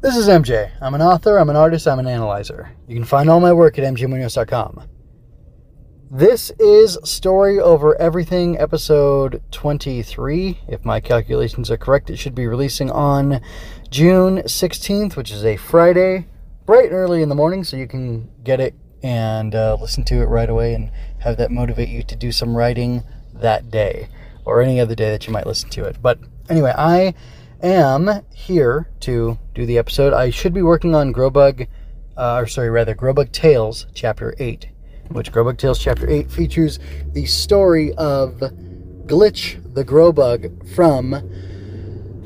This is MJ. I'm an author, I'm an artist, I'm an analyzer. You can find all my work at mjmunoz.com. This is Story Over Everything, episode 23. If my calculations are correct, it should be releasing on June 16th, which is a Friday, bright and early in the morning, so you can get it and uh, listen to it right away and have that motivate you to do some writing that day or any other day that you might listen to it. But anyway, I am here to do the episode. I should be working on Grobug, uh, or sorry, rather, Grobug Tales, Chapter 8, which Grobug Tales Chapter 8 features the story of Glitch the Grobug from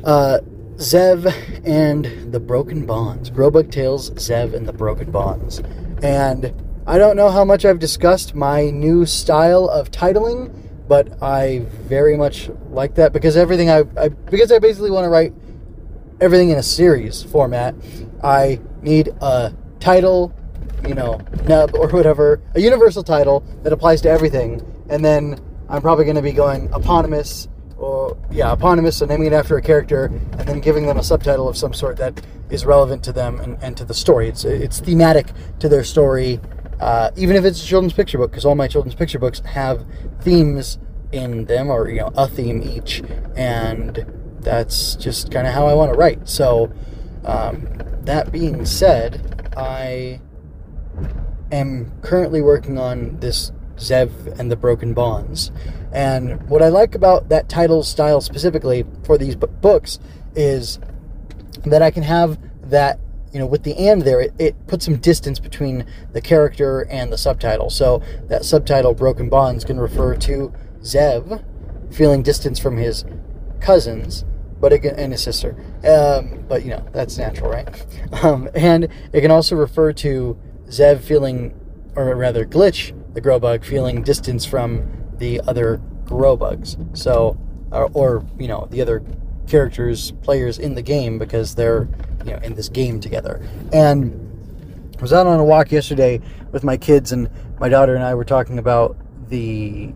uh, Zev and the Broken Bonds. Grobug Tales, Zev and the Broken Bonds. And I don't know how much I've discussed my new style of titling but I very much like that because everything I, I because I basically want to write everything in a series format. I need a title, you know, nub or whatever, a universal title that applies to everything, and then I'm probably going to be going eponymous or yeah, eponymous, so naming it after a character, and then giving them a subtitle of some sort that is relevant to them and, and to the story. It's it's thematic to their story uh, even if it's a children's picture book, because all my children's picture books have themes in them, or you know, a theme each, and that's just kind of how I want to write. So, um, that being said, I am currently working on this Zev and the Broken Bonds, and what I like about that title style specifically for these books is that I can have that you know, with the and there, it, it puts some distance between the character and the subtitle. So that subtitle, Broken Bonds, can refer to Zev feeling distance from his cousins, but again, and his sister. Um, but you know, that's natural, right? Um, and it can also refer to Zev feeling, or rather, Glitch, the Grobug, feeling distance from the other Grobugs. So, or, or you know, the other characters, players in the game because they're you know in this game together. And I was out on a walk yesterday with my kids, and my daughter and I were talking about the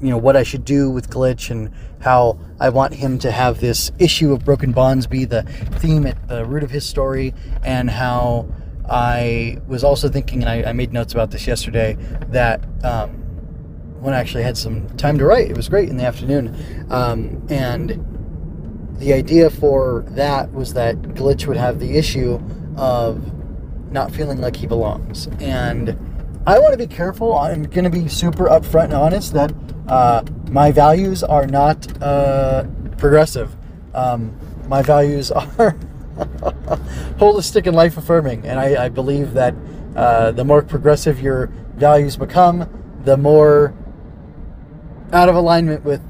you know what I should do with Glitch and how I want him to have this issue of broken bonds be the theme at the root of his story, and how I was also thinking, and I, I made notes about this yesterday, that um, when I actually had some time to write, it was great in the afternoon, um, and the idea for that was that Glitch would have the issue of not feeling like he belongs. And I want to be careful. I'm going to be super upfront and honest that uh, my values are not uh, progressive. Um, my values are holistic and life affirming. And I, I believe that uh, the more progressive your values become, the more out of alignment with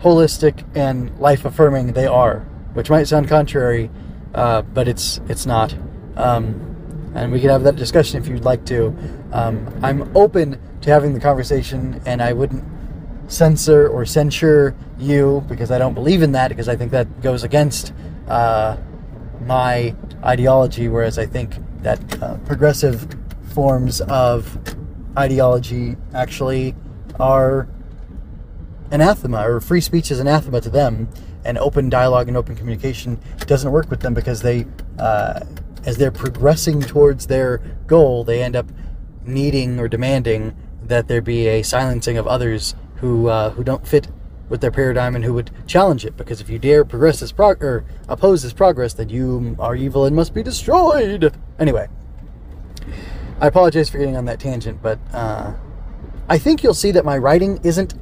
holistic and life affirming they are, which might sound contrary, uh, but it's it's not. Um, and we can have that discussion if you'd like to. Um, I'm open to having the conversation, and I wouldn't censor or censure you because I don't believe in that because I think that goes against uh, my ideology. Whereas I think that uh, progressive forms of ideology actually are anathema, or free speech is anathema to them, and open dialogue and open communication doesn't work with them because they, uh, as they're progressing towards their goal, they end up needing or demanding that there be a silencing of others who uh, who don't fit with their paradigm and who would challenge it. Because if you dare progress this prog- or oppose this progress, then you are evil and must be destroyed. Anyway, I apologize for getting on that tangent, but uh, I think you'll see that my writing isn't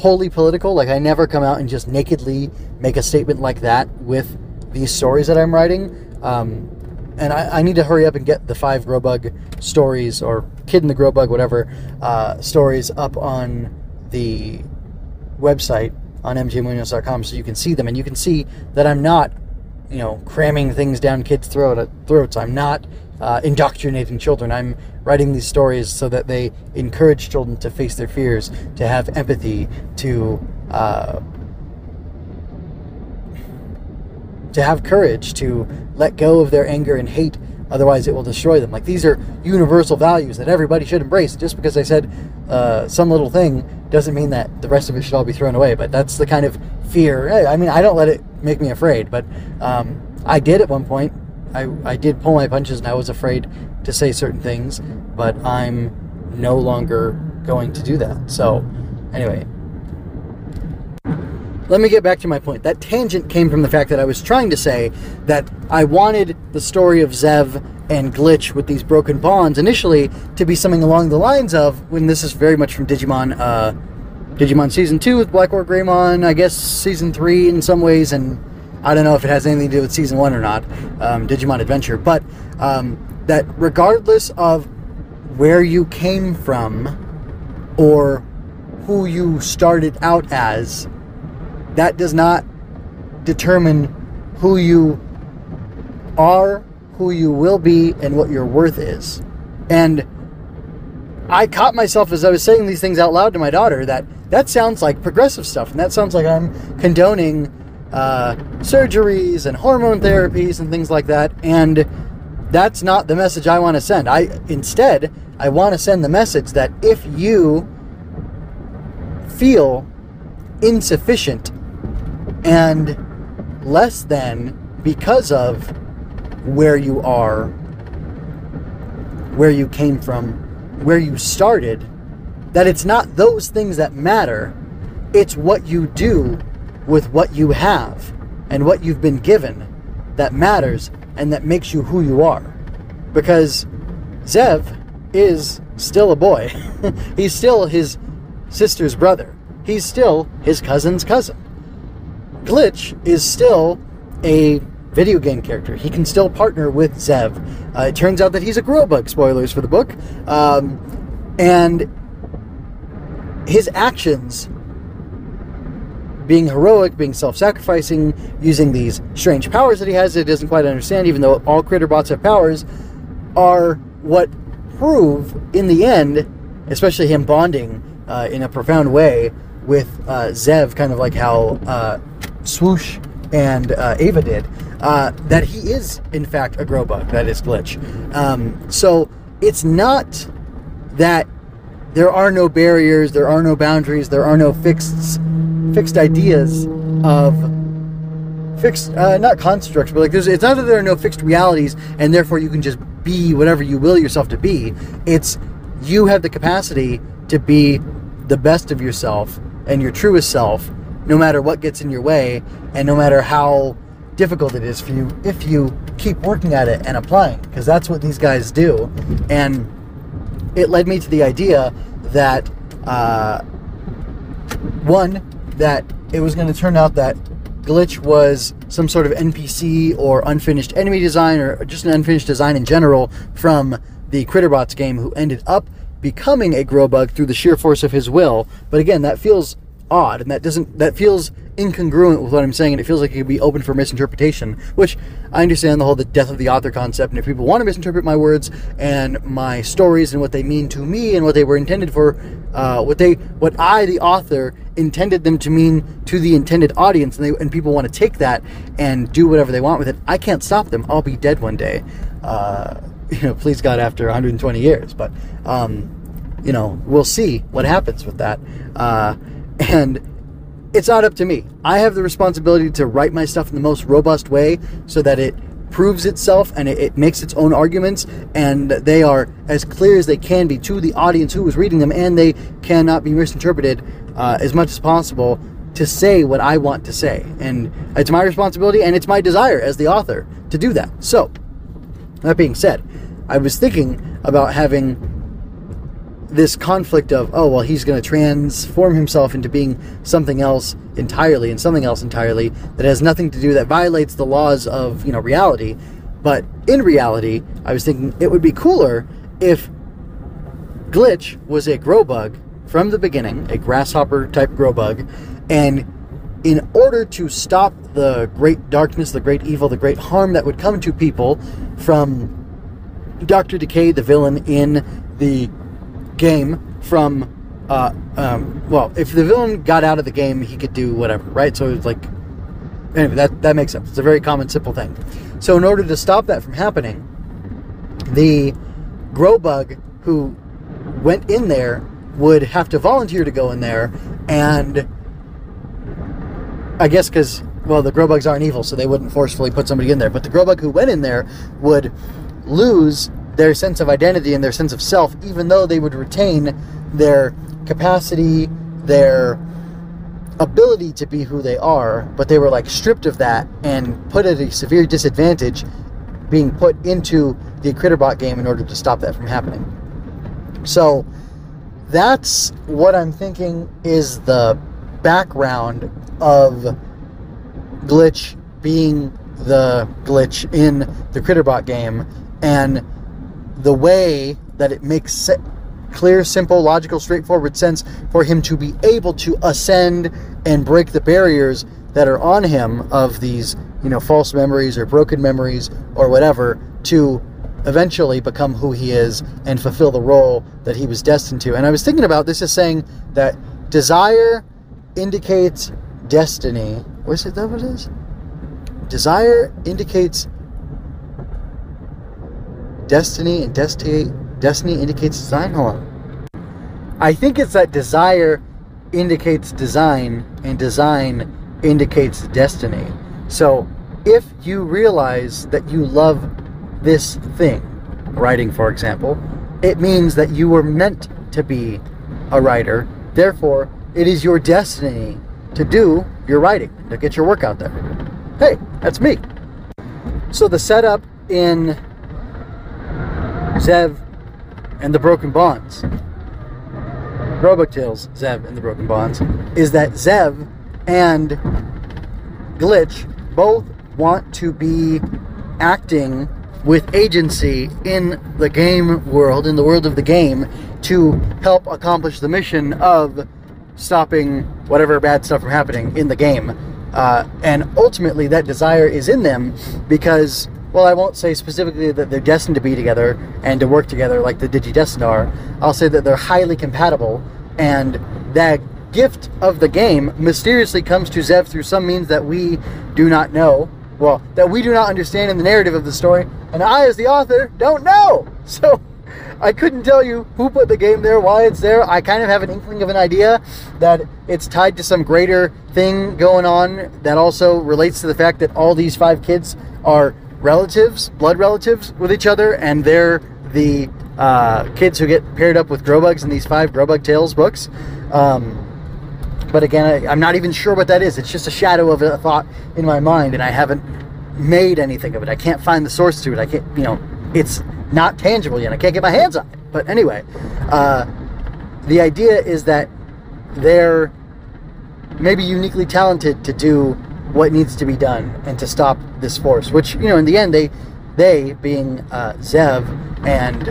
wholly political. Like I never come out and just nakedly make a statement like that with these stories that I'm writing. Um, and I, I, need to hurry up and get the five Grobug stories or Kid in the Grobug, whatever, uh, stories up on the website on mjmunoz.com so you can see them and you can see that I'm not, you know, cramming things down kids' throat, throats. I'm not uh, indoctrinating children. I'm writing these stories so that they encourage children to face their fears, to have empathy, to uh, to have courage, to let go of their anger and hate. Otherwise, it will destroy them. Like these are universal values that everybody should embrace. Just because I said uh, some little thing doesn't mean that the rest of it should all be thrown away. But that's the kind of fear. I mean, I don't let it make me afraid, but um, I did at one point I, I did pull my punches and I was afraid to say certain things, but I'm no longer going to do that. So, anyway, let me get back to my point. That tangent came from the fact that I was trying to say that I wanted the story of Zev and Glitch with these broken bonds initially to be something along the lines of when this is very much from Digimon, uh, Digimon Season 2 with BlackWarGreymon, I guess Season 3 in some ways, and I don't know if it has anything to do with Season 1 or not, um, Digimon Adventure, but um, that regardless of where you came from or who you started out as, that does not determine who you are, who you will be, and what your worth is. And I caught myself as I was saying these things out loud to my daughter that that sounds like progressive stuff, and that sounds like I'm condoning uh, surgeries and hormone therapies and things like that. And that's not the message I want to send. I instead I want to send the message that if you feel insufficient and less than because of where you are, where you came from, where you started, that it's not those things that matter, it's what you do with what you have and what you've been given that matters and that makes you who you are. Because Zev is still a boy. He's still his sister's brother. He's still his cousin's cousin. Glitch is still a video game character. He can still partner with Zev. Uh, it turns out that he's a Grobug, spoilers for the book. Um, and his actions, being heroic, being self sacrificing, using these strange powers that he has that he doesn't quite understand, even though all Critterbots have powers, are what prove in the end, especially him bonding uh, in a profound way with uh, Zev, kind of like how uh, Swoosh and uh, Ava did, uh, that he is in fact a Grobug. That is Glitch. Um, so it's not that there are no barriers, there are no boundaries, there are no fixed fixed ideas of fixed uh, not constructs, but like there's it's not that there are no fixed realities, and therefore you can just be whatever you will yourself to be. It's you have the capacity to be the best of yourself and your truest self no matter what gets in your way and no matter how difficult it is for you if you keep working at it and applying because that's what these guys do and it led me to the idea that uh, one that it was going to turn out that glitch was some sort of npc or unfinished enemy design or just an unfinished design in general from the critterbots game who ended up becoming a grobug through the sheer force of his will. But again that feels odd and that doesn't that feels incongruent with what I'm saying and it feels like it could be open for misinterpretation which I understand the whole the death of the author concept and if people want to misinterpret my words and my stories and what they mean to me and what they were intended for uh, what they what I the author intended them to mean to the intended audience and they and people want to take that and do whatever they want with it I can't stop them. I'll be dead one day. Uh, you know please God after 120 years. But um, you know we'll see what happens with that. Uh, and it's not up to me. I have the responsibility to write my stuff in the most robust way so that it proves itself and it, it, makes its own arguments and they are as clear as they can be to the audience who is reading them and they cannot be misinterpreted uh, as much as possible to say what I want to say. And it's my responsibility and it's my desire as the author to do that. So, that being said, I was thinking about having this conflict of oh well he's going to transform himself into being something else entirely and something else entirely that has nothing to do that violates the laws of you know reality. But in reality i was thinking it would be cooler if glitch was a grobug from the beginning a grasshopper type grobug and in order to stop the great darkness the great evil the great harm that would come to people from dr decay the villain in the game from uh, um, well, if the villain got out of the game, he could do whatever, right? So it's like, anyway, that that makes sense. It's a very common, simple thing. So in order to stop that from happening, the grobug who went in there would have to volunteer to go in there, and I guess because well, the grobugs aren't evil, so they wouldn't forcefully put somebody in there. But the grobug who went in there would lose their sense of identity and their sense of self, even though they would retain their capacity, their ability to be who they are, but they were like stripped of that and put at a severe disadvantage being put into the Critterbot game in order to stop that from happening. So that's what I'm thinking is the background of Glitch being the glitch in the Critterbot game and the way that it makes clear, simple, logical, straightforward sense for him to be able to ascend and break the barriers that are on him of these, you know, false memories or broken memories or whatever to eventually become who he is and fulfill the role that he was destined to. And I was thinking about this as saying that desire indicates destiny. Was it that what it is? Desire indicates destiny and destiny destiny indicates design. On. I think it's that desire indicates design and design indicates destiny. So if you realize that you love this thing, writing for example, it means that you were meant to be a writer. Therefore, it is your destiny to do your writing, to get your work out there. Hey, that's me. So the setup in Zev and the Broken Bonds, Grobug Tales, Zev and the Broken Bonds, is that Zev and Glitch both want to be acting with agency in the game world, in the world of the game, to help accomplish the mission of stopping whatever bad stuff from happening in the game. Uh, and ultimately, that desire is in them because, well, I won't say specifically that they're destined to be together and to work together like the Digidestined are. I'll say that they're highly compatible, and that gift of the game mysteriously comes to Zev through some means that we do not know. Well, that we do not understand in the narrative of the story, and I, as the author, don't know. So I couldn't tell you who put the game there, why it's there. I kind of have an inkling of an idea that it's tied to some greater thing going on that also relates to the fact that all these five kids are relatives, blood relatives with each other, and they're the uh, kids who get paired up with Grobugs in these five Grobug Tales books. Um, but again, I, am not even sure what that is. It's just a shadow of a thought in my mind, and I haven't made anything of it. I can't find the source to it. I can't, you know, it's not tangible yet. I can't get my hands on it. But anyway, uh, the idea is that they're maybe uniquely talented to do what needs to be done and to stop this force. Which you know, in the end, they they being uh, Zev and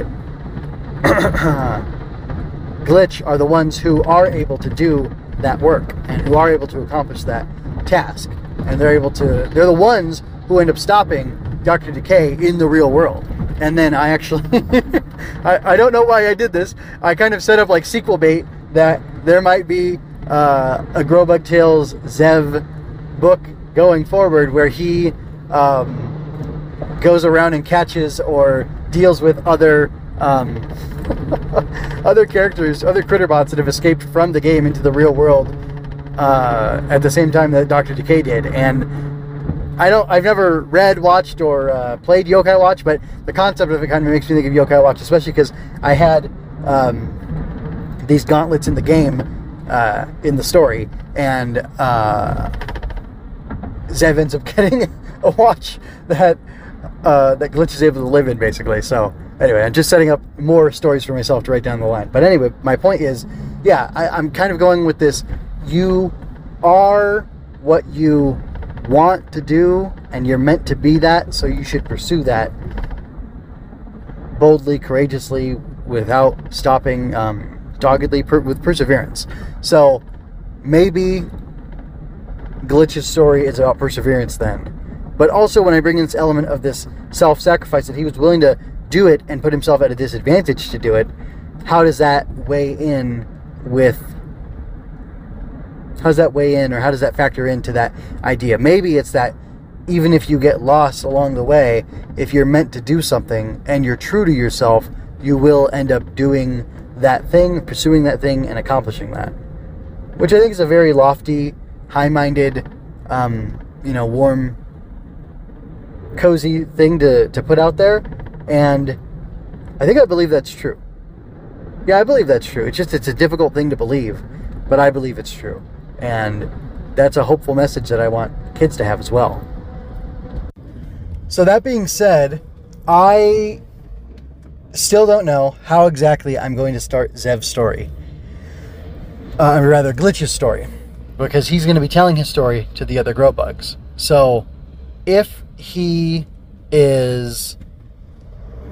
Glitch are the ones who are able to do that work and who are able to accomplish that task. And they're able to. They're the ones who end up stopping Dr. Decay in the real world. And then I actually, I, I don't know why I did this. I kind of set up like sequel bait that there might be uh, a Grobug Tales Zev book going forward where he um, goes around and catches or deals with other um, other characters, other Critterbots that have escaped from the game into the real world uh, at the same time that Doctor Decay did, and I don't. I've never read, watched, or uh, played Yokai Watch, but the concept of it kind of makes me think of Yokai Watch, especially because I had um, these gauntlets in the game, uh, in the story, and uh, Zev ends up getting a watch that uh, that Glitch is able to live in, basically. So anyway, I'm just setting up more stories for myself to write down the line. But anyway, my point is, yeah, I, I'm kind of going with this. You are what you want to do and you're meant to be that, so you should pursue that boldly, courageously, without stopping, um, doggedly, per- with perseverance. So maybe Glitch's story is about perseverance then. But also, when I bring in this element of this self sacrifice, that he was willing to do it and put himself at a disadvantage to do it, how does that weigh in with how does that weigh in or how does that factor into that idea? Maybe it's that even if you get lost along the way, if you're meant to do something and you're true to yourself, you will end up doing that thing, pursuing that thing, and accomplishing that. Which I think is a very lofty, high minded um, you know, warm, cozy thing to, to put out there. And I think I believe that's true. Yeah, I believe that's true. It's just, it's a difficult thing to believe, but I believe it's true. And that's a hopeful message that I want kids to have as well. So, that being said, I still don't know how exactly I'm going to start Zev's story. Uh, rather, Glitch's story. Because he's going to be telling his story to the other grobugs. So, if he is.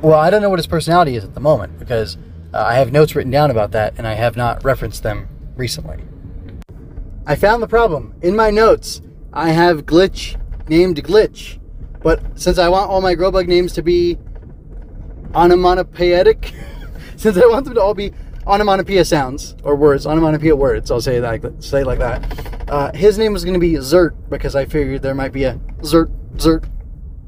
Well, I don't know what his personality is at the moment because uh, I have notes written down about that and I have not referenced them recently. I found the problem. In my notes, I have Glitch named Glitch. But since I want all my grobug names to be onomatopoeic, since I want them to all be onomatopoeia sounds or words, onomatopoeia words, I'll say that say like that. Uh, his name was going to be Zert because I figured there might be a Zert, Zert,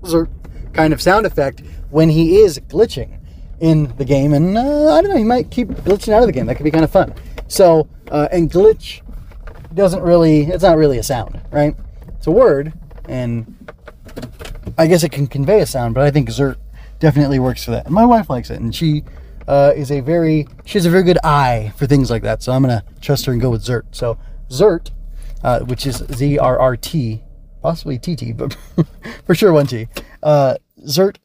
Zert kind of sound effect when he is glitching in the game, and uh, I don't know, he might keep glitching out of the game. That could be kind of fun. So, uh, and glitch doesn't really, it's not really a sound, right? It's a word, and I guess it can convey a sound, but I think Zert definitely works for that. And my wife likes it, and she uh, is a very she has a very good eye for things like that. So I'm gonna trust her and go with Zert. So Zert, uh, which is Z R R T, possibly T T, but for sure one T. Uh, Zert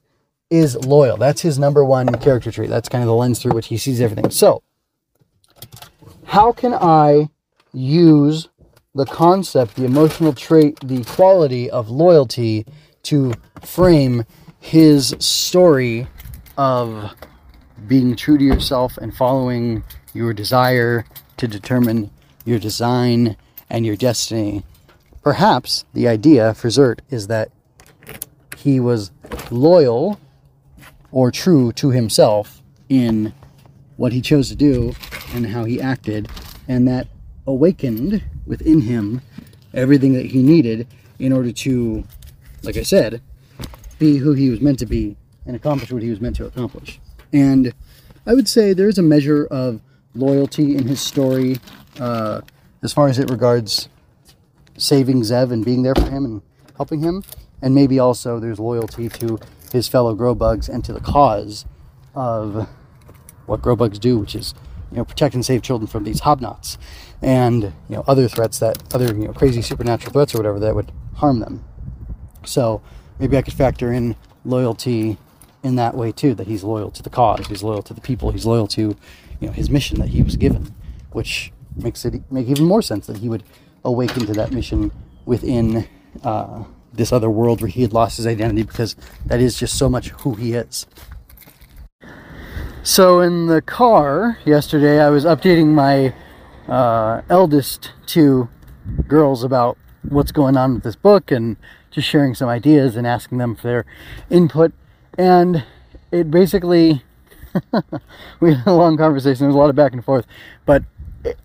is loyal. That's his number one character trait. That's kind of the lens through which he sees everything. So, how can I use the concept, the emotional trait, the quality of loyalty to frame his story of being true to yourself and following your desire to determine your design and your destiny. Perhaps the idea for Zert is that he was loyal or true to himself in what he chose to do and how he acted, and that awakened within him everything that he needed in order to, like I said, be who he was meant to be and accomplish what he was meant to accomplish. And I would say there's a measure of loyalty in his story uh, as far as it regards saving Zev and being there for him and helping him. And maybe also there's loyalty to his fellow grobugs and to the cause of what grobugs do, which is you know protect and save children from these hobnots and you know other threats that other you know crazy supernatural threats or whatever that would harm them. So maybe I could factor in loyalty in that way too. That he's loyal to the cause, he's loyal to the people, he's loyal to you know his mission that he was given, which makes it make even more sense that he would awaken to that mission within uh, this other world where he had lost his identity because that is just so much who he is. So in the car yesterday, I was updating my uh, eldest two girls about what's going on with this book and just sharing some ideas and asking them for their input. And it basically, we had a long conversation. There was a lot of back and forth, but it,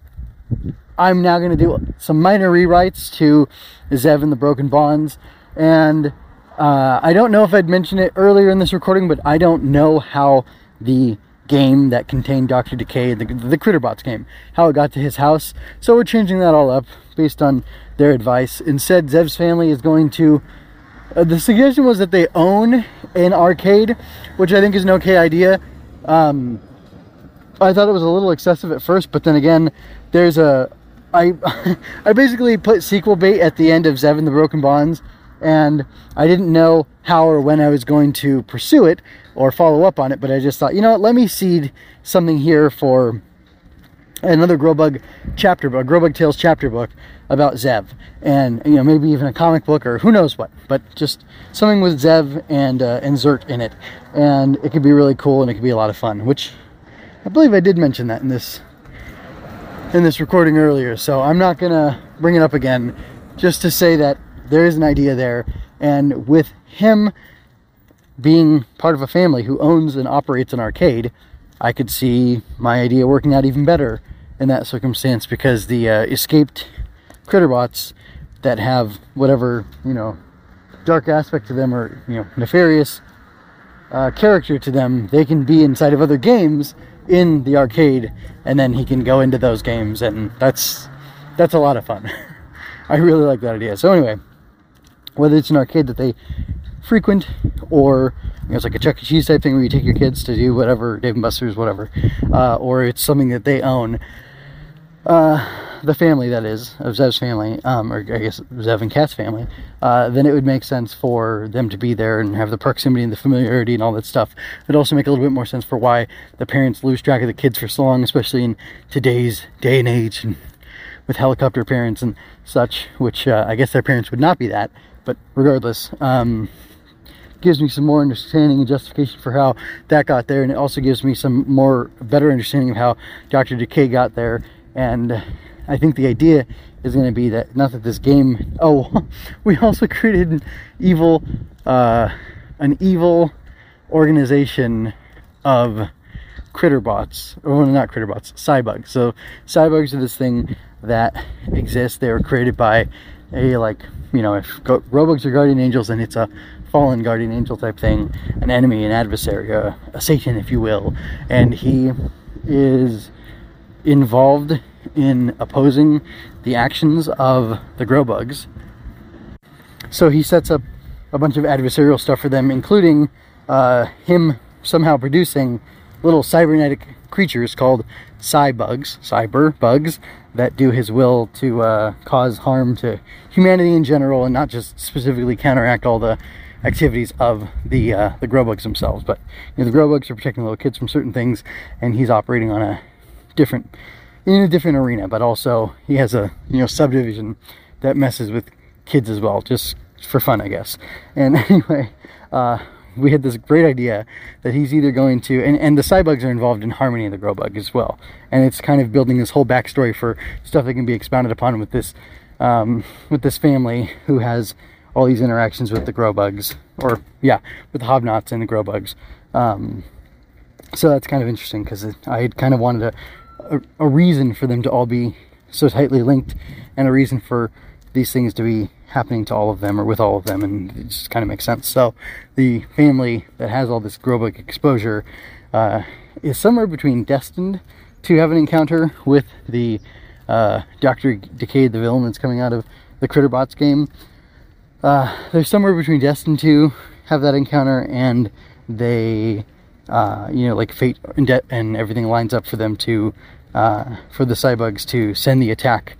I'm now going to do some minor rewrites to Zev and the Broken Bonds. And uh, I don't know if I'd mentioned it earlier in this recording, but I don't know how the game that contained Dr. Decay, the, the Critterbots game, how it got to his house. So we're changing that all up based on their advice. Instead, Zev's family is going to. Uh, the suggestion was that they own an arcade, which I think is an okay idea. Um, I thought it was a little excessive at first, but then again, there's a. I I basically put sequel bait at the end of Zev and the Broken Bonds and I didn't know how or when I was going to pursue it or follow up on it, but I just thought, you know what, let me seed something here for another Grobug chapter book, Grobug Tales chapter book about Zev, and you know maybe even a comic book or who knows what, but just something with Zev and uh, and Zert in it, and it could be really cool and it could be a lot of fun. Which I believe I did mention that in this in this recording earlier, so I'm not gonna bring it up again, just to say that there is an idea there. And with him being part of a family who owns and operates an arcade, I could see my idea working out even better in that circumstance because the uh, escaped critterbots that have whatever, you know, dark aspect to them or, you know, nefarious uh, character to them, they can be inside of other games in the arcade and then he can go into those games and that's that's a lot of fun. I really like that idea. So anyway, whether it's an arcade that they frequent or you know, it's like a Chuck E. Cheese type thing where you take your kids to do whatever, Dave and Buster's, whatever, uh, or it's something that they own. Uh, the family that is of Zev's family, um, or I guess Zev and Kat's family, uh, then it would make sense for them to be there and have the proximity and the familiarity and all that stuff. It'd also make a little bit more sense for why the parents lose track of the kids for so long, especially in today's day and age, and with helicopter parents and such. Which uh, I guess their parents would not be that, but regardless. Um, gives me some more understanding and justification for how that got there and it also gives me some more better understanding of how Dr. Decay got there and I think the idea is going to be that not that this game. Oh, we also created an evil, uh, an evil organization of critter critterbots. Oh, not critterbots, cybugs. So cybugs are this thing that exists. They were created by a like you know if robots are guardian angels and it's a fallen guardian angel type thing, an enemy, an adversary, a, a Satan, if you will, and he is involved in opposing the actions of the grobugs. So he sets up a bunch of adversarial stuff for them, including uh, him somehow producing little cybernetic creatures called cybugs, cyber bugs, that do his will to uh, cause harm to humanity in general and not just specifically counteract all the activities of the uh, the grobugs themselves. But you know, the grobugs are protecting little kids from certain things, and he's operating on a different in a different arena, but also he has a you know subdivision that messes with kids as well, just for fun, I guess. And anyway, uh, we had this great idea that he's either going to, and, and the cybugs are involved in Harmony and the Grobug as well. And it's kind of building this whole backstory for stuff that can be expounded upon with this, um, with this family who has all these interactions with the Grobugs, or yeah, with the Hobnots and the Grobugs. Um, so that's kind of interesting because I kind of wanted to a, a reason for them to all be so tightly linked and a reason for these things to be happening to all of them or with all of them and it just kind of makes sense so the family that has all this grobug exposure uh, is somewhere between destined to have an encounter with the uh, Dr. Decay, the villain that's coming out of the Critterbots game. Uh, they're somewhere between destined to have that encounter and they, uh, you know, like fate and, and everything lines up for them to uh, for the cybugs to send the attack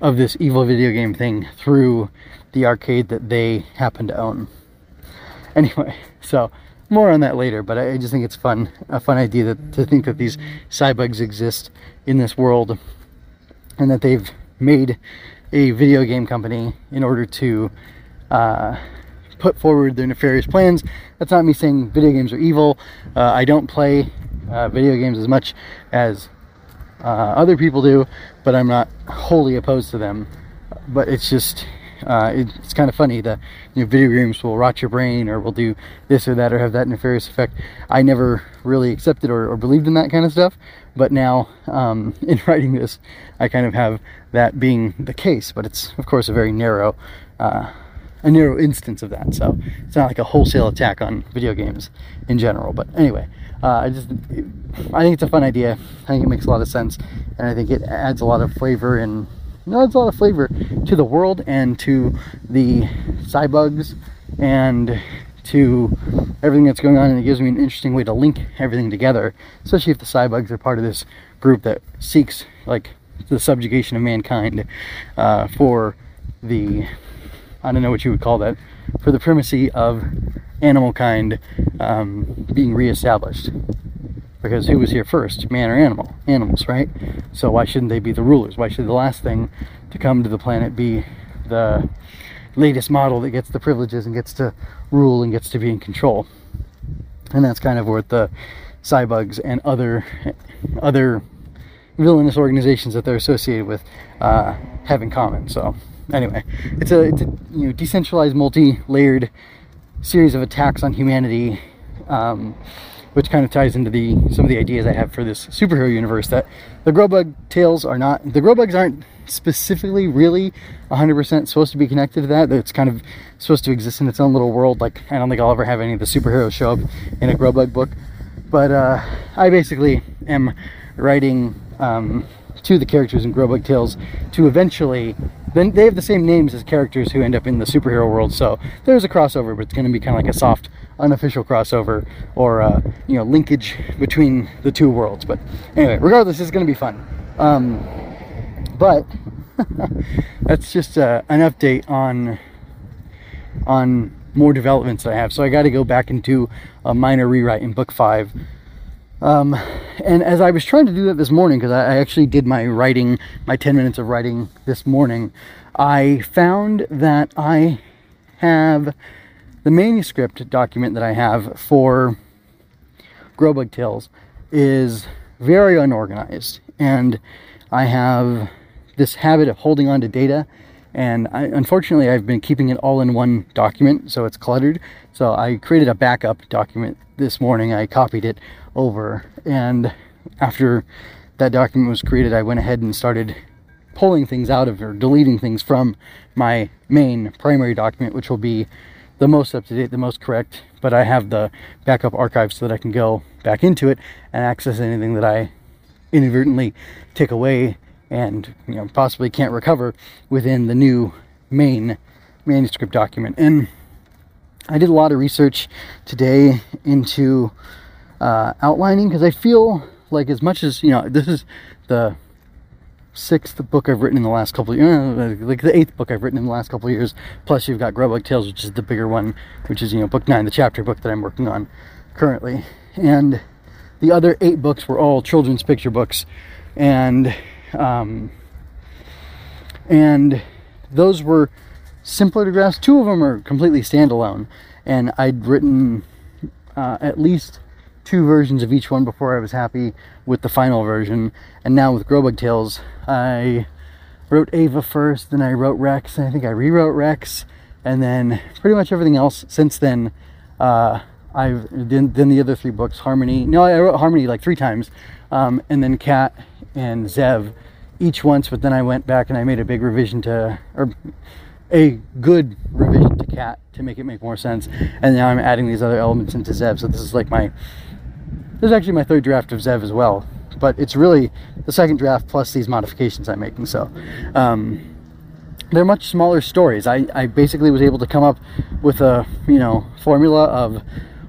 of this evil video game thing through the arcade that they happen to own. Anyway, so more on that later, but I just think it's fun, a fun idea that, to think that these cybugs exist in this world and that they've made a video game company in order to uh, put forward their nefarious plans. That's not me saying video games are evil. Uh, I don't play uh, video games as much as uh, other people do, but I'm not wholly opposed to them. But it's just, uh, it's kind of funny that you know, video games will rot your brain or will do this or that or have that nefarious effect. I never really accepted or, or believed in that kind of stuff, but now um, in writing this, I kind of have that being the case. But it's of course a very narrow, uh, a narrow instance of that. So it's not like a wholesale attack on video games in general. But anyway, uh, I just I think it's a fun idea. I think it makes a lot of sense, and I think it adds a lot of flavor and adds a lot of flavor to the world and to the cybugs and to everything that's going on and it gives me an interesting way to link everything together especially if the cybugs are part of this group that seeks like the subjugation of mankind uh, for the I don't know what you would call that for the primacy of animal kind um, being reestablished. Because who was here first, man or animal? Animals, right? So why shouldn't they be the rulers? Why should the last thing to come to the planet be the latest model that gets the privileges and gets to rule and gets to be in control? And that's kind of what the cybugs and other other villainous organizations that they're associated with uh, have in common. So anyway, it's a, it's a you know decentralized, multi-layered series of attacks on humanity, um, which kind of ties into the some of the ideas I have for this superhero universe. That the Grobug tales are not the Grobugs aren't specifically really 100% supposed to be connected to that. It's kind of supposed to exist in its own little world. Like I don't think I'll ever have any of the superheroes show up in a Grobug book, but uh, I basically am writing. Um, to the characters in Grobug Tales to eventually then they have the same names as characters who end up in the superhero world. So there's a crossover, but it's going to be kind of like a soft, unofficial crossover or uh, you know linkage between the two worlds. But anyway, regardless, it's going to be fun. Um, but that's just uh, an update on on more developments I have. So I got to go back and do a minor rewrite in book five. Um, and as I was trying to do that this morning, because I, I actually did my writing, my 10 minutes of writing this morning, I found that I have the manuscript document that I have for Grobug Tales is very unorganized. And I have this habit of holding on to data. And I, unfortunately I've been keeping it all in one document so it's cluttered. So I created a backup document this morning. I copied it over and after that document was created I went ahead and started pulling things out of or deleting things from my main primary document which will be the most up to date the most correct but I have the backup archive so that I can go back into it and access anything that I inadvertently take away and you know possibly can't recover within the new main manuscript document. And I did a lot of research today into uh, outlining because I feel like as much as you know this is the sixth book I've written in the last couple of years, uh, like the eighth book I've written in the last couple of years. Plus, you've got Grobug Tales, which is the bigger one, which is you know book nine, the chapter book that I'm working on currently, and the other eight books were all children's picture books, and um, and those were simpler to grasp. Two of them are completely standalone, and I'd written uh, at least two versions of each one before I was happy with the final version. And now with Grobug Tales, I wrote Ava first, then I wrote Rex, and I think I rewrote Rex, and then pretty much everything else since then. Uh, I've then, then the other three books, Harmony. No, I wrote Harmony like three times, um, and then Cat and Zev each once. But then I went back and I made a big revision to, or a good revision to Cat to make it make more sense. And now I'm adding these other elements into Zev. So this is like my, this is actually my third draft of Zev as well. But it's really the second draft plus these modifications I'm making. So. Um, they're much smaller stories. I, I basically was able to come up with a you know formula of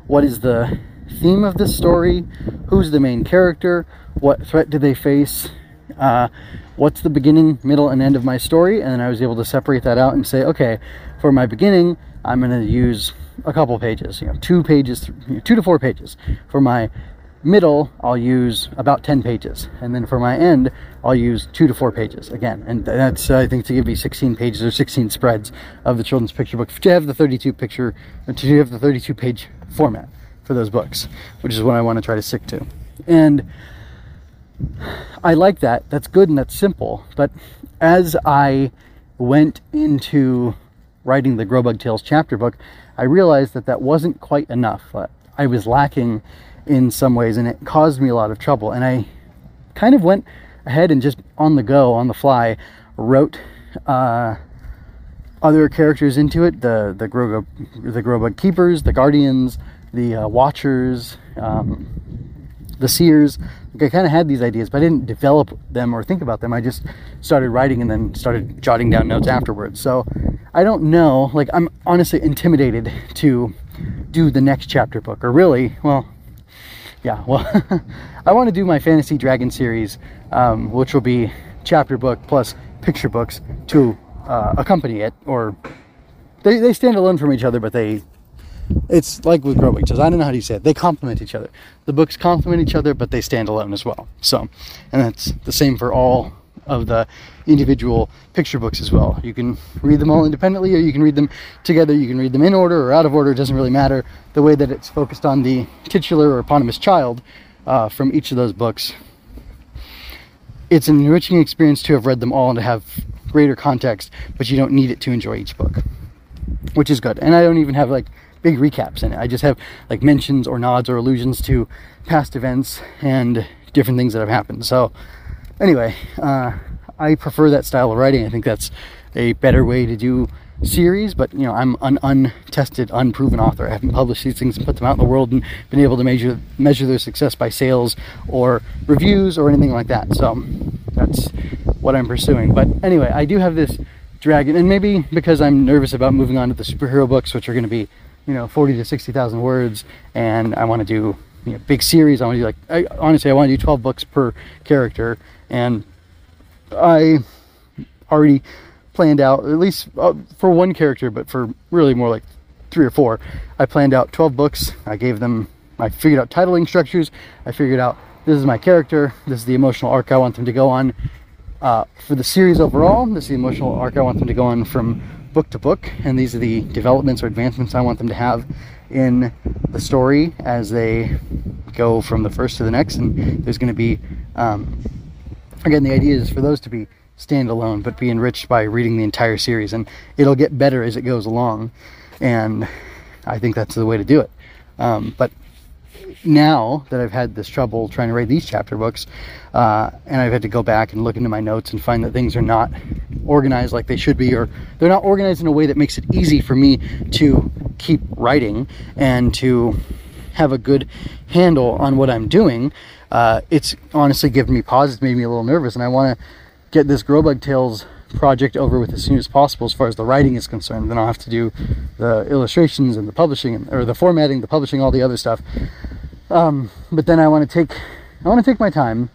what is the theme of this story, who's the main character, what threat do they face, uh, what's the beginning, middle, and end of my story, and then I was able to separate that out and say, okay, for my beginning, I'm going to use a couple pages, you know, two pages, two to four pages. For my middle, I'll use about 10 pages. And then for my end, I'll use two to four pages again. And that's, I think, to give me 16 pages or 16 spreads of the children's picture book to have the 32 picture, to have the 32 page format for those books, which is what I want to try to stick to. And I like that. That's good and that's simple. But as I went into writing the Grobug Tales chapter book, I realized that that wasn't quite enough. I was lacking in some ways and it caused me a lot of trouble. And I kind of went ahead and just on the go, on the fly, wrote uh, other characters into it the the Grobug, the Grobug Keepers, the Guardians, the uh, Watchers, um, the Seers. Like I kind of had these ideas, but I didn't develop them or think about them. I just started writing and then started jotting down notes afterwards. So I don't know. Like I'm honestly intimidated to do the next chapter book, or really, well, yeah, well, I want to do my Fantasy Dragon series, um, which will be chapter book plus picture books to uh, accompany it, or they, they stand alone from each other, but they it's like with growing Tales. I don't know how to say it. They complement each other. The books complement each other, but they stand alone as well. So, and that's the same for all of the individual picture books as well. You can read them all independently, or you can read them together. You can read them in order or out of order. It doesn't really matter. The way that it's focused on the titular or eponymous child uh, from each of those books. It's an enriching experience to have read them all and to have greater context, but you don't need it to enjoy each book, which is good. And I don't even have like big recaps in it. I just have like mentions or nods or allusions to past events and different things that have happened. So anyway, uh, I prefer that style of writing. I think that's a better way to do series, but you know, I'm an untested, unproven author. I haven't published these things and put them out in the world and been able to measure measure their success by sales or reviews or anything like that. So that's what I'm pursuing. But anyway, I do have this dragon, and maybe because I'm nervous about moving on to the superhero books, which are going to be, you know, 40 to 60,000 words, and I want to do you know, big series. I want to do like, I, honestly, I want to do 12 books per character, and I already planned out at least uh, for one character, but for really more like three or four. I planned out 12 books. I gave them, I figured out titling structures. I figured out this is my character. This is the emotional arc I want them to go on. Uh, for the series overall, this is the emotional arc I want them to go on from book to book, and these are the developments or advancements I want them to have in the story as they go from the first to the next. And there's going to be, um, again, the idea is for those to be standalone, but be enriched by reading the entire series, and it'll get better as it goes along. And I think that's the way to do it. Um, but now that I've had this trouble trying to write these chapter books, uh, and I've had to go back and look into my notes and find that things are not organized like they should be, or they're not organized in a way that makes it easy for me to keep writing and to have a good handle on what I'm doing. Uh, it's honestly given me pause. It's made me a little nervous, and I want to get this Grobug Tales project over with as soon as possible as far as the writing is concerned. Then I'll have to do the illustrations and the publishing, or the formatting, the publishing, all the other stuff. Um, but then I want to take, I want to take my time,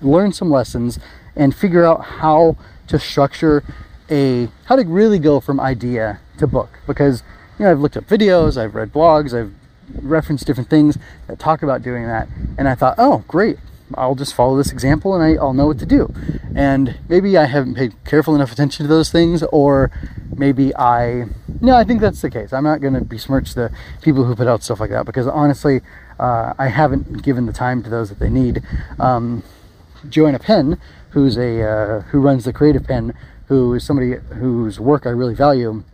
learn some lessons, and figure out how to structure a, how to really go from idea to book. Because, you know, I've looked up videos, I've read blogs, I've referenced different things that talk about doing that. And I thought, oh, great. I'll just follow this example and I, will know what to do. And maybe I haven't paid careful enough attention to those things, or maybe I, no, I think that's the case. I'm not going to besmirch the people who put out stuff like that because honestly, uh, I haven't given the time to those that they need. Um, Joanna Penn, who's a uh, who runs the Creative Penn, who is somebody whose work I really value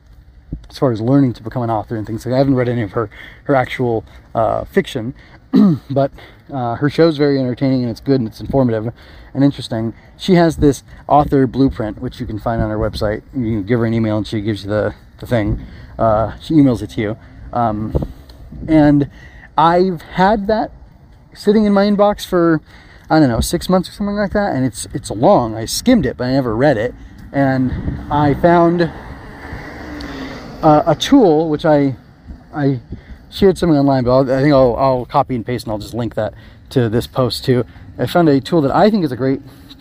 as far as learning to become an author and things. Like I haven't read any of her her actual uh, fiction, but uh, her show's very entertaining and it's good and it's informative and interesting. She has this author blueprint, which you can find on her website. You give her an email and she gives you the, the thing. Uh, she emails it to you. Um, and I've had that sitting in my inbox for I don't know six months or something like that, and it's it's long. I skimmed it, but I never read it, and I found uh, a tool which I I shared something online, but I'll, i think I'll, I'll copy and paste and I'll just link that to this post too. I found a tool that I think is a great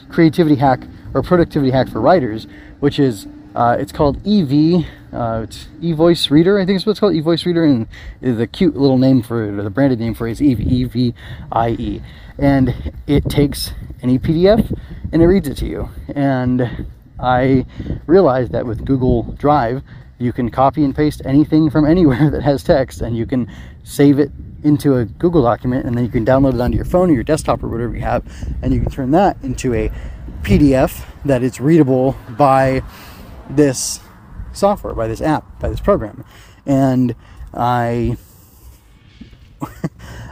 creativity hack or productivity hack for writers, which is uh, it's called Evie. Uh, it's eVoice Reader, I think it's what it's called, eVoice Reader, and is the cute little name for it, or the branded name for it is EV, E-V-I-E. And it takes any PDF and it reads it to you. And I realized that with Google Drive, you can copy and paste anything from anywhere that has text, and you can save it into a Google document, and then you can download it onto your phone or your desktop or whatever you have, and you can turn that into a PDF that is readable by this software, by this app, by this program. And I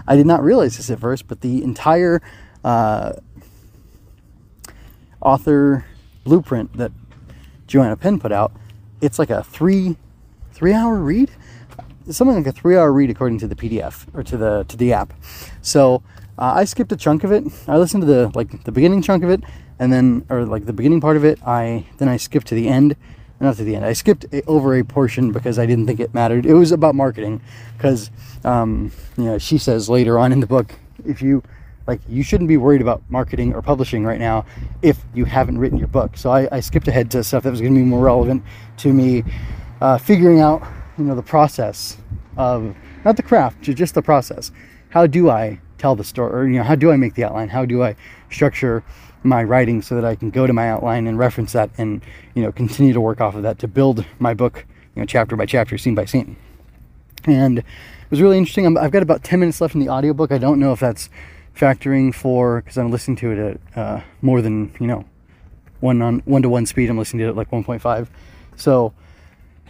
I did not realize this at first, but the entire uh, author blueprint that Joanna Penn put out, it's like a three three hour read, something like a three hour read according to the PDF or to the to the app. So uh, I skipped a chunk of it. I listened to the like the beginning chunk of it, and then or like the beginning part of it. I then i skipped to the end. Not to the end. I skipped over a portion because i didn't think it mattered. It was about marketing because um, you know she says later on in the book if you like you shouldn't be worried about marketing or publishing right now if you haven't written your book. So i, I skipped ahead to stuff that was going to be more relevant to me uh, figuring out you know the process of not the craft just the process. How do i tell the story or you know how do i make the outline? How do i structure my writing so that I can go to my outline and reference that and you know continue to work off of that to build my book you know chapter by chapter scene by scene? And it was really interesting. I have got about 10 minutes left in the audiobook I don't know if that's factoring for because I'm listening to it at uh, more than you know one on one to one speed I'm listening to it at like 1.5 so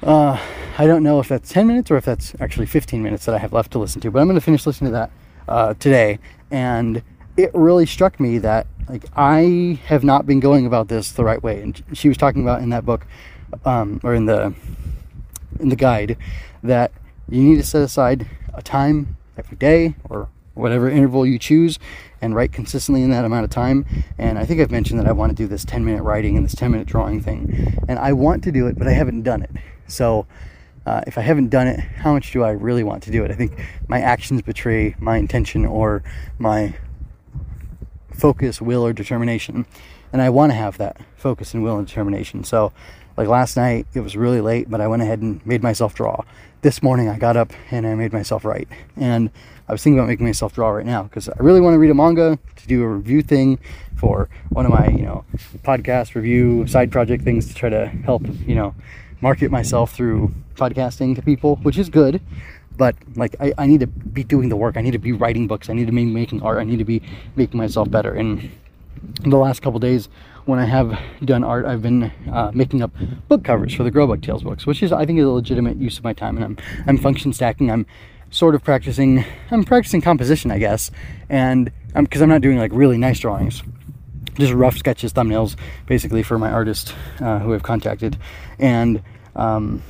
uh, I don't know if that's 10 minutes or if that's actually 15 minutes that I have left to listen to but I'm going to finish listening to that uh, today and it really struck me that like I have not been going about this the right way. And she was talking about in that book, um, or in the in the guide, that you need to set aside a time every day or whatever interval you choose and write consistently in that amount of time. And I think I've mentioned that I want to do this 10 minute writing and this 10 minute drawing thing. And I want to do it, but I haven't done it. So uh, if I haven't done it, how much do I really want to do it? I think my actions betray my intention or my focus, will, or determination. And I want to have that focus and will and determination. So, like last night, it was really late, but I went ahead and made myself draw. This morning, I got up and I made myself write. And I was thinking about making myself draw right now because I really want to read a manga to do a review thing for one of my, you know, podcast review side project things to try to help, you know, market myself through podcasting to people, which is good. But like, I, I need to be doing the work. I need to be writing books. I need to be making art. I need to be making myself better. And the last couple days, when I have done art, I've been uh, making up book covers for the Grobug Tales books, which is I think is a legitimate use of my time. And I'm I'm function stacking. I'm sort of practicing. I'm practicing composition, I guess, and because I'm, I'm, not doing like really nice drawings, just rough sketches, thumbnails, basically for my artist uh, who I've contacted, and um,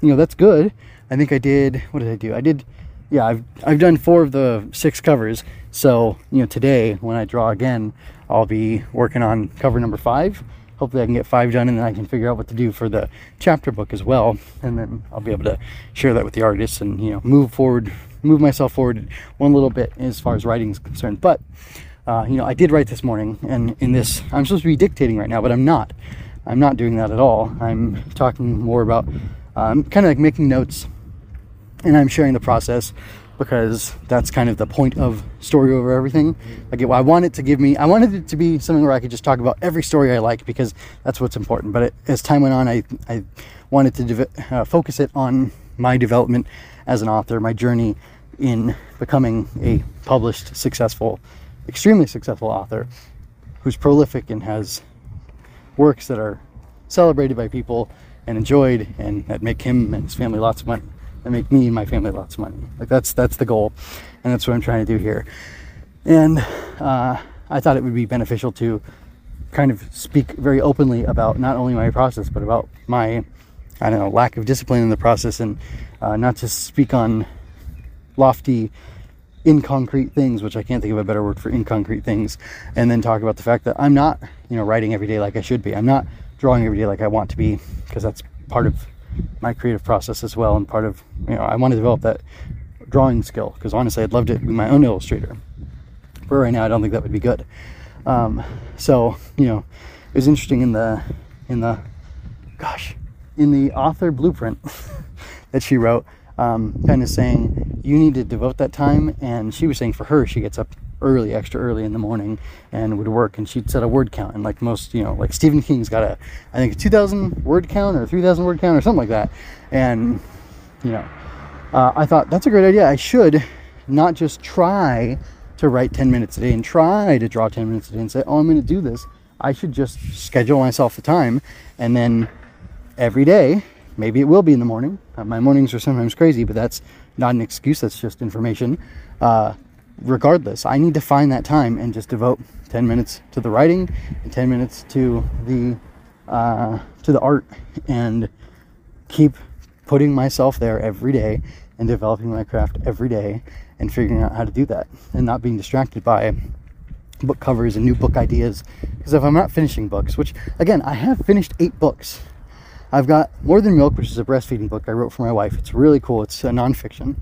you know that's good. I think I did. What did I do? I did. Yeah, I've I've done four of the six covers. So you know today when I draw again, I'll be working on cover number five hopefully I can get five done and then I can figure out what to do for the chapter book as well. And then I'll be able to share that with the artists and, you know, move forward, move myself forward one little bit as far as writing is concerned. But, uh, you know, I did write this morning and in this, I'm supposed to be dictating right now, but I'm not. I'm not doing that at all. I'm talking more about, um, kind of like making notes and I'm sharing the process because that's kind of the point of story over everything. Like I want it to give me, I wanted it to be something where I could just talk about every story I like because that's what's important. But it, as time went on, I I wanted to uh, focus it on my development as an author, my journey in becoming a published, successful, extremely successful author who's prolific and has works that are celebrated by people and enjoyed and that make him and his family lots of money and make me and my family lots of money. Like that's that's the goal, and that's what I'm trying to do here. And uh, I thought it would be beneficial to kind of speak very openly about not only my process but about my I don't know lack of discipline in the process, and uh, not just speak on lofty inconcrete things, which I can't think of a better word for inconcrete things, and then talk about the fact that I'm not, you know, writing every day like I should be. I'm not drawing every day like I want to be, because that's part of my creative process as well and part of you know I want to develop that drawing skill because honestly I'd love to be my own illustrator. But right now I don't think that would be good. Um, so you know it was interesting in the in the gosh in the author blueprint that she wrote um, kind of saying you need to devote that time and she was saying for her she gets up early, extra early in the morning, and would work. And she'd set a word count. And like most, you know, like Stephen King's got a, I think a 2,000 word count or 3,000 word count or something like that. And you know, uh, I thought that's a great idea. I should not just try to write 10 minutes a day and try to draw 10 minutes a day and say, oh, I'm going to do this. I should just schedule myself the time and then every day, maybe it will be in the morning. Uh, my mornings are sometimes crazy, but that's not an excuse. That's just information. Uh, regardless, I need to find that time and just devote 10 minutes to the writing and 10 minutes to the uh, to the art and keep putting myself there every day and developing my craft every day and figuring out how to do that and not being distracted by book covers and new book ideas because if I'm not finishing books, which again, I have finished eight books. I've got More Than Milk, which is a breastfeeding book I wrote for my wife. It's really cool. It's a nonfiction.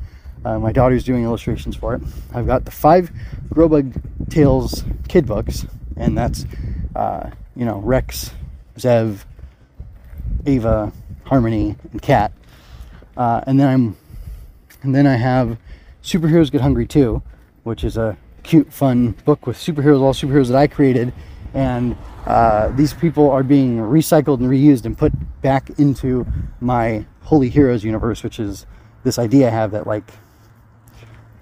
Uh, my daughter's doing illustrations for it. I've got the five Grobug Tales kid books, and that's, uh, you know, Rex, Zev, Ava, Harmony, and Cat. Uh, and then I'm, and then I have Superheroes Get Hungry Too, which is a cute, fun book with superheroes, all superheroes that I created, and uh, these people are being recycled and reused and put back into my Holy Heroes universe, which is this idea I have that like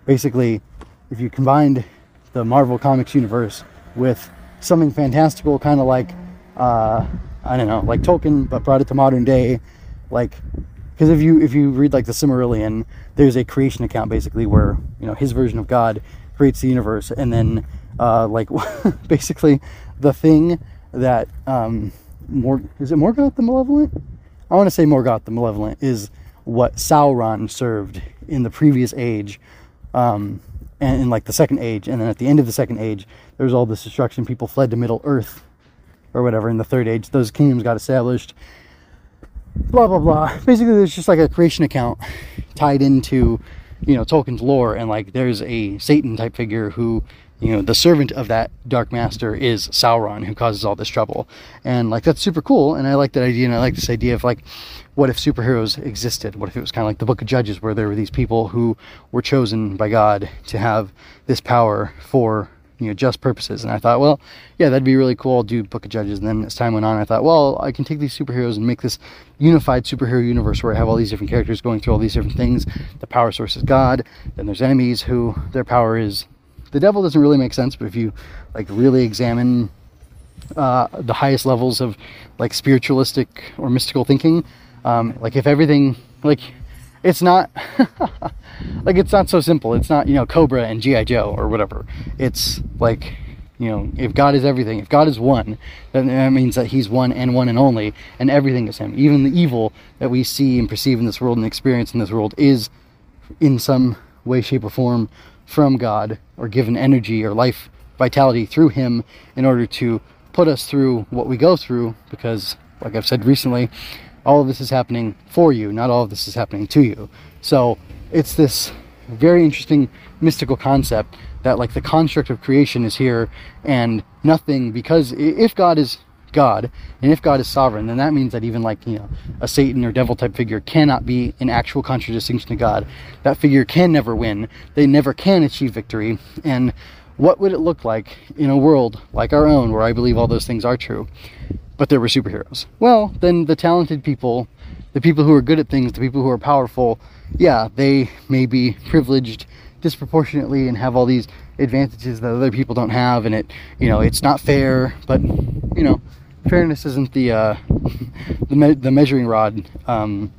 basically, if you combined the Marvel Comics universe with something fantastical, kind of like, uh, I don't know, like Tolkien, but brought it to modern day, like, because if you if you read like the Silmarillion, there's a creation account basically where you know his version of God creates the universe, and then uh, like basically the thing that um, Mor- is it Morgoth the Malevolent? I want to say Morgoth the Malevolent is what Sauron served in the previous age um, and in like the second age, and then at the end of the second age, there was all this destruction. People fled to Middle Earth, or whatever. In the third age, those kingdoms got established. Blah blah blah. Basically, there's just like a creation account tied into, you know, Tolkien's lore, and like there's a Satan type figure who you know the servant of that dark master is sauron who causes all this trouble. And like that's super cool and i like that idea and i like this idea of like what if superheroes existed? What if it was kind of like the book of judges where there were these people who were chosen by god to have this power for you know just purposes? And i thought well yeah that'd be really cool. I'll do book of judges. And then as time went on i thought well i can take these superheroes and make this unified superhero universe where i have all these different characters going through all these different things. The power source is god. Then there's enemies who their power is the devil doesn't really make sense, but if you like really examine uh, the highest levels of like spiritualistic or mystical thinking, um, like if everything like it's not like it's not so simple. It's not you know Cobra and GI Joe or whatever. It's like you know if God is everything, if God is one, then that means that He's one and one and only, and everything is Him. Even the evil that we see and perceive in this world and experience in this world is in some way, shape, or form from God or given energy or life vitality through Him in order to put us through what we go through because, like I've said recently, all of this is happening for you, not all of this is happening to you. So it's this very interesting mystical concept that, like, the construct of creation is here and nothing, because if God is God, and if God is sovereign, then that means that even like you know a Satan or devil type figure cannot be an actual contradistinction to God. That figure can never win. They never can achieve victory. And what would it look like in a world like our own, where I believe all those things are true, but there were superheroes? Well, then the talented people, the people who are good at things, the people who are powerful, yeah, they may be privileged disproportionately and have all these advantages that other people don't have and it you know it's not fair but you know fairness isn't the uh, the, me- the measuring rod um,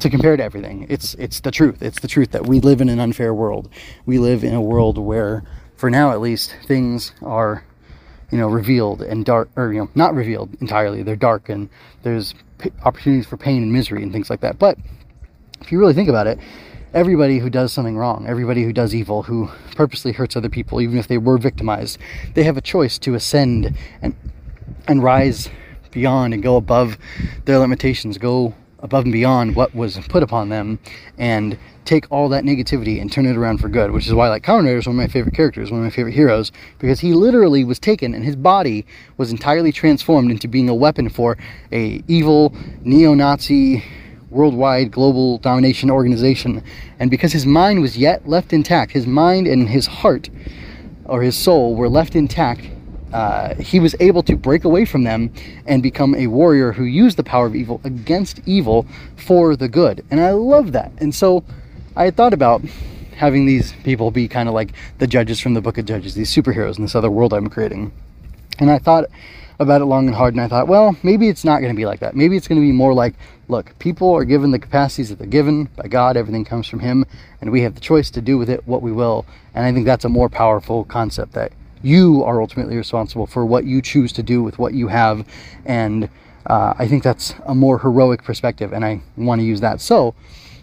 to compare to everything. It's it's the truth. It's the truth that we live in an unfair world. We live in a world where, for now at least, things are, you know, revealed and dark, or you know, not revealed entirely. They're dark, and there's p- opportunities for pain and misery and things like that. But if you really think about it, everybody who does something wrong, everybody who does evil, who purposely hurts other people, even if they were victimized, they have a choice to ascend and and rise beyond and go above their limitations, go above and beyond what was put upon them, and take all that negativity and turn it around for good. Which is why, like Kamen is one of my favorite characters, one of my favorite heroes, because he literally was taken and his body was entirely transformed into being a weapon for a evil neo-Nazi worldwide global domination organization. And because his mind was yet left intact, his mind and his heart or his soul were left intact uh, he was able to break away from them and become a warrior who used the power of evil against evil for the good. And I love that. And so I thought about having these people be kind of like the judges from the book of Judges, these superheroes in this other world I'm creating. And I thought about it long and hard, and I thought, well, maybe it's not going to be like that. Maybe it's going to be more like, look, people are given the capacities that they're given by God, everything comes from Him, and we have the choice to do with it what we will. And I think that's a more powerful concept that you are ultimately responsible for what you choose to do with what you have. And uh, I think that's a more heroic perspective, and I want to use that. So,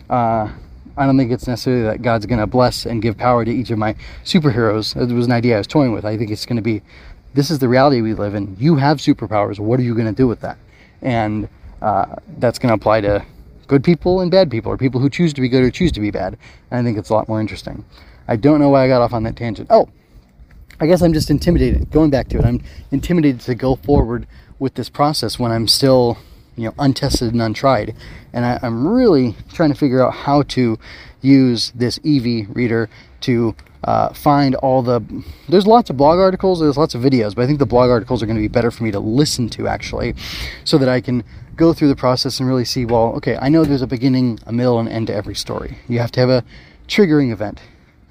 uh, I don't think it's necessarily that God's going to bless and give power to each of my superheroes. It was an idea I was toying with. I think it's going to be this is the reality we live in. You have superpowers. What are you going to do with that? And uh, that's going to apply to good people and bad people, or people who choose to be good or choose to be bad. And I think it's a lot more interesting. I don't know why I got off on that tangent. Oh, I guess I'm just intimidated. Going back to it, I'm intimidated to go forward with this process when I'm still, you know, untested and untried. And I, am really trying to figure out how to use this Evie reader to uh, find all the. There's lots of blog articles, there's lots of videos, but I think the blog articles are going to be better for me to listen to actually, so that I can go through the process and really see. Well, okay, I know there's a beginning, a middle, and end to every story. You have to have a triggering event,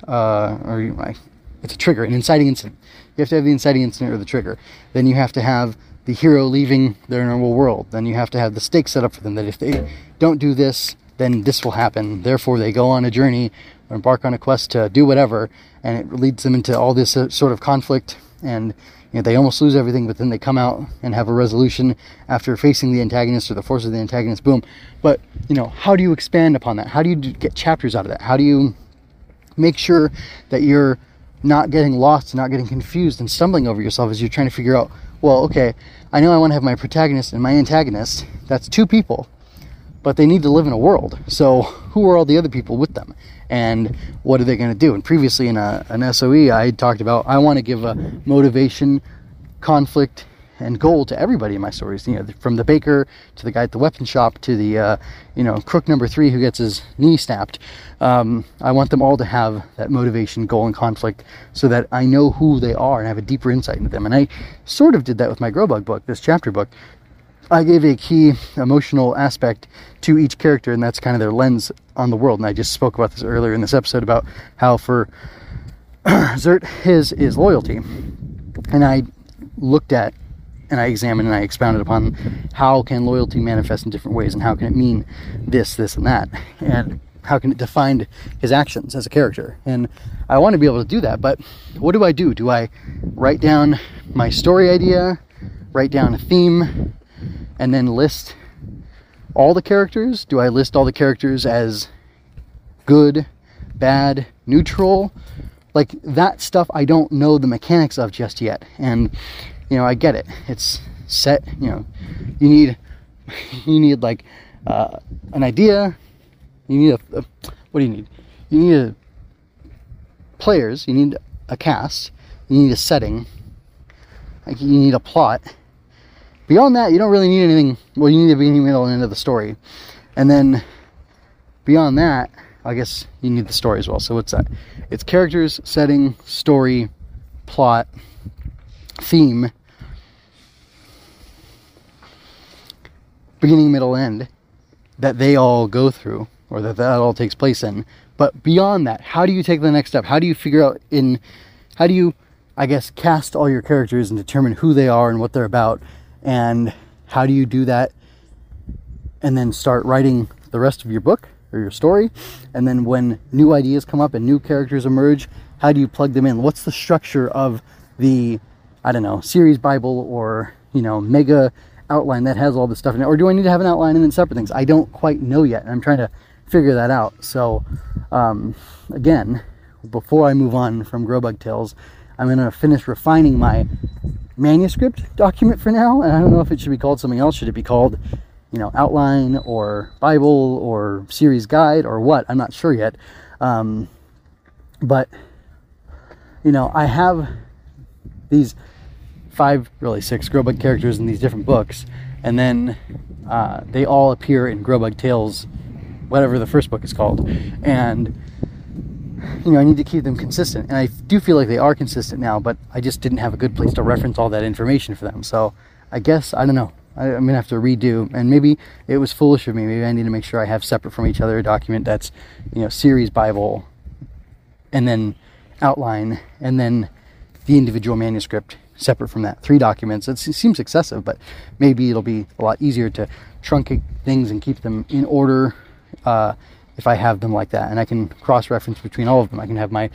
uh, or you, I it's a trigger, an inciting incident. You have to have the inciting incident or the trigger. Then you have to have the hero leaving their normal world. Then you have to have the stakes set up for them that if they don't do this, then this will happen. Therefore, they go on a journey or embark on a quest to do whatever, and it leads them into all this uh, sort of conflict. And you know, they almost lose everything, but then they come out and have a resolution after facing the antagonist or the force of the antagonist. Boom. But you know, how do you expand upon that? How do you get chapters out of that? How do you make sure that you're not getting lost, and not getting confused, and stumbling over yourself as you're trying to figure out, well, okay, I know I want to have my protagonist and my antagonist. That's two people, but they need to live in a world. So who are all the other people with them? And what are they going to do? And previously in a, an SOE, I talked about I want to give a motivation, conflict, and goal to everybody in my stories. You know, from the baker to the guy at the weapon shop to the uh, you know crook number three who gets his knee snapped. Um, I want them all to have that motivation, goal, and conflict, so that I know who they are and have a deeper insight into them. And I sort of did that with my Grobug book, this chapter book. I gave a key emotional aspect to each character, and that's kind of their lens on the world. And I just spoke about this earlier in this episode about how for Zert, his is loyalty. And I looked at and I examined and I expounded upon how can loyalty manifest in different ways and how can it mean this, this, and that, and how can it define his actions as a character. And I want to be able to do that, but what do I do? Do I write down my story idea, write down a theme, and then list all the characters? Do I list all the characters as good, bad, neutral? Like that stuff I don't know the mechanics of just yet. And you know, I get it. It's set, you know, you need, you need like uh, an idea. You need a, a, what do you need? You need a, players. You need a cast. You need a setting. Like you need a plot. Beyond that, you don't really need anything. Well, you need the beginning, middle, and end of the story. And then beyond that, I guess you need the story as well. So what's that? It's characters, setting, story, plot, theme, beginning, middle, end that they all go through or that that all takes place in. But beyond that, how do you take the next step? How do you figure out in how do you I guess cast all your characters and determine who they are and what they're about and how do you do that and then start writing the rest of your book or your story and then when new ideas come up and new characters emerge how do you plug them in what's the structure of the i don't know series bible or you know mega outline that has all this stuff in it? Or do I need to have an outline and then separate things? I don't quite know yet. And I'm trying to figure that out. So, um, again, before I move on from Grobug Tales, I'm going to finish refining my manuscript document for now. And I don't know if it should be called something else. Should it be called, you know, outline or Bible or series guide or what? I'm not sure yet. Um, but, you know, I have these five, really six Grobug characters in these different books, and then uh, they all appear in Grobug Tales, whatever the first book is called, and you know I need to keep them consistent, and I do feel like they are consistent now, but I just didn't have a good place to reference all that information for them. So I guess I don't know. I, am gonna have to redo, and maybe it was foolish of me. Maybe I need to make sure I have separate from each other a document that's, you know, series Bible, and then outline, and then the individual manuscript separate from that. Three documents, it seems excessive, but maybe it'll be a lot easier to truncate things and keep them in order uh, if I have them like that. And I can cross-reference between all of them. I can have my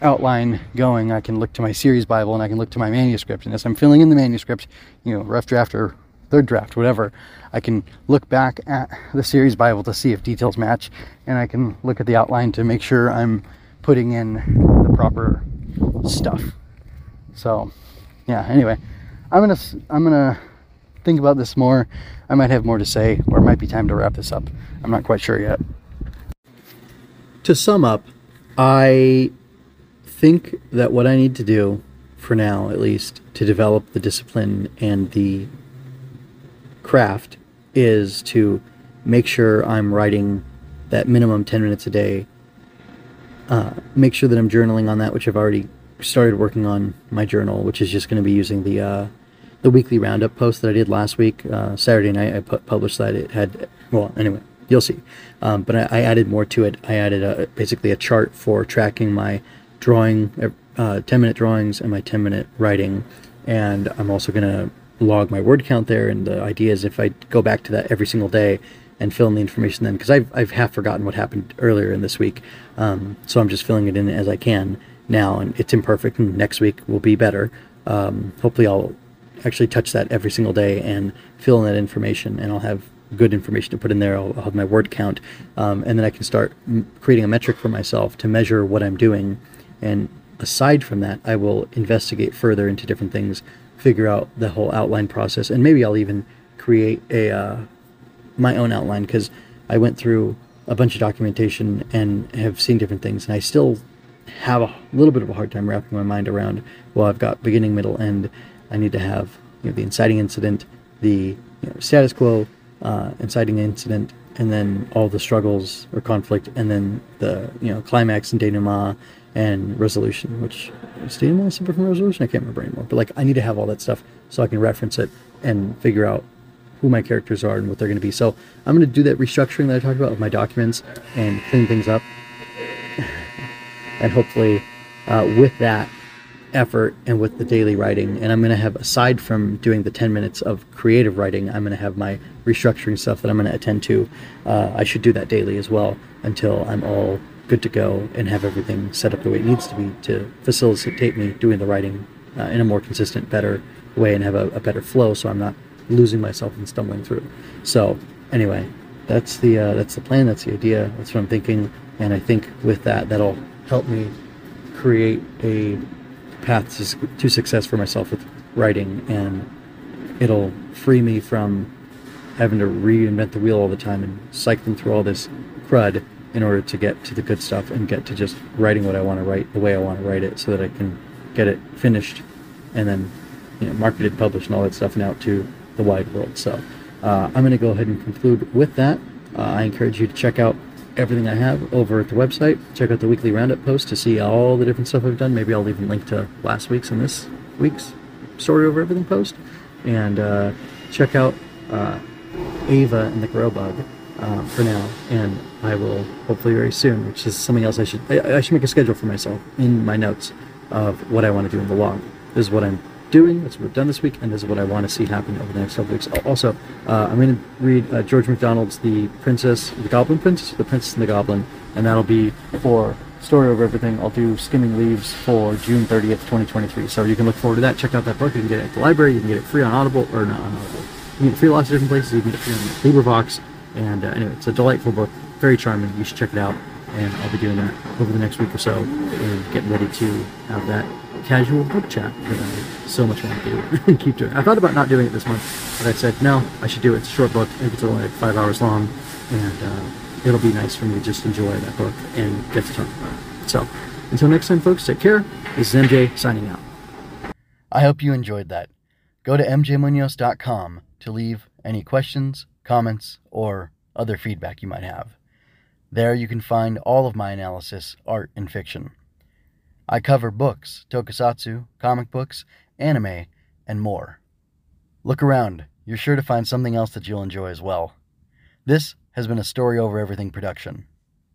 outline going, I can look to my series Bible, and I can look to my manuscript. And as I'm filling in the manuscript, you know, rough draft or third draft, whatever, I can look back at the series Bible to see if details match, and I can look at the outline to make sure I'm putting in the proper stuff. So, yeah, anyway, I'm gonna I'm gonna think about this more. I might have more to say, or it might be time to wrap this up. I'm not quite sure yet. To sum up, I think that what I need to do, for now at least, to develop the discipline and the craft is to make sure I'm writing that minimum 10 minutes a day. Uh, make sure that I'm journaling on that, which I've already started working on my journal, which is just going to be using the uh, the weekly roundup post that I did last week. Uh, Saturday night, I pu- published that. It had well, anyway, you'll see. Um, but I, I, added more to it. I added a, basically a chart for tracking my drawing, uh, 10 minute drawings, and my 10 minute writing. And I'm also going to log my word count there. And the idea is if I go back to that every single day and fill in the information then, because I've, I've half forgotten what happened earlier in this week. Um, so I'm just filling it in as I can now, and it's imperfect. And next week will be better. Um, hopefully, I'll actually touch that every single day and fill in that information, and I'll have good information to put in there. I'll, I'll have my word count, um, and then I can start m- creating a metric for myself to measure what I'm doing and aside from that, I will investigate further into different things, figure out the whole outline process, and maybe I'll even create a uh, my own outline because I went through a bunch of documentation and have seen different things, and I still have a little bit of a hard time wrapping my mind around. Well, I've got beginning, middle, end. I need to have you know, the inciting incident, the you know, status quo, uh, inciting incident, and then all the struggles or conflict, and then the you know climax and denouement and resolution. Which is denouement separate from resolution? I can't remember anymore. But like, I need to have all that stuff so I can reference it and figure out who my characters are and what they're going to be. So I'm going to do that restructuring that I talked about with my documents and clean things up. And hopefully, uh, with that effort and with the daily writing, and I'm going to have, aside from doing the 10 minutes of creative writing, I'm going to have my restructuring stuff that I'm going to attend to. Uh, I should do that daily as well until I'm all good to go and have everything set up the way it needs to be to facilitate me doing the writing uh, in a more consistent, better way and have a, a better flow so I'm not losing myself and stumbling through. So anyway, that's the uh, that's the plan. That's the idea. That's what I'm thinking. And I think with that, that'll help me create a path to, to success for myself with writing, and it'll free me from having to reinvent the wheel all the time and cycling through all this crud in order to get to the good stuff and get to just writing what I want to write the way I want to write it so that I can get it finished and then you know marketed, published, and all that stuff and out to the wide world. So uh, I'm going to go ahead and conclude with that. Uh, I encourage you to check out everything I have over at the website. Check out the weekly roundup post to see all the different stuff I've done. Maybe I'll even link to last week's and this week's story over everything post. And uh, check out uh, Ava and the Grobug uh, for now. And I will hopefully very soon, which is something else I should I, I should make a schedule for myself in my notes of what I want to do in the log. This is what I'm doing. That's what we've done this week, and this is what I want to see happen over the next couple weeks. Also, uh, I'm going to read uh, George MacDonald's The Princess, The Goblin Princess, The Princess and the Goblin, and that'll be for Story Over Everything. I'll do Skimming Leaves for June 30th, 2023. So you can look forward to that. Check out that book. You can get it at the library. You can get it free on Audible, or not on Audible. You can get it free lots of different places. You can get it free on LibriVox. And uh, anyway, it's a delightful book. Very charming. You should check it out. And I'll be doing that over the next week or so and getting ready to have that casual book chat that I so much want to do and keep doing. I thought about not doing it this month, but I said no, I should do it. It's a short book. Maybe it's only like five hours long, and uh, it'll be nice for me to just enjoy that book and get to talk about it. So until next time, folks, take care. This is MJ signing out. I hope you enjoyed that. Go to mjmunoz.com to leave any questions, comments, or other feedback you might have. There you can find all of my analysis, art, and fiction. I cover books, tokusatsu, comic books, anime, and more. Look around, you're sure to find something else that you'll enjoy as well. This has been a Story Over Everything production.